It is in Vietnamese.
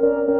Thank you.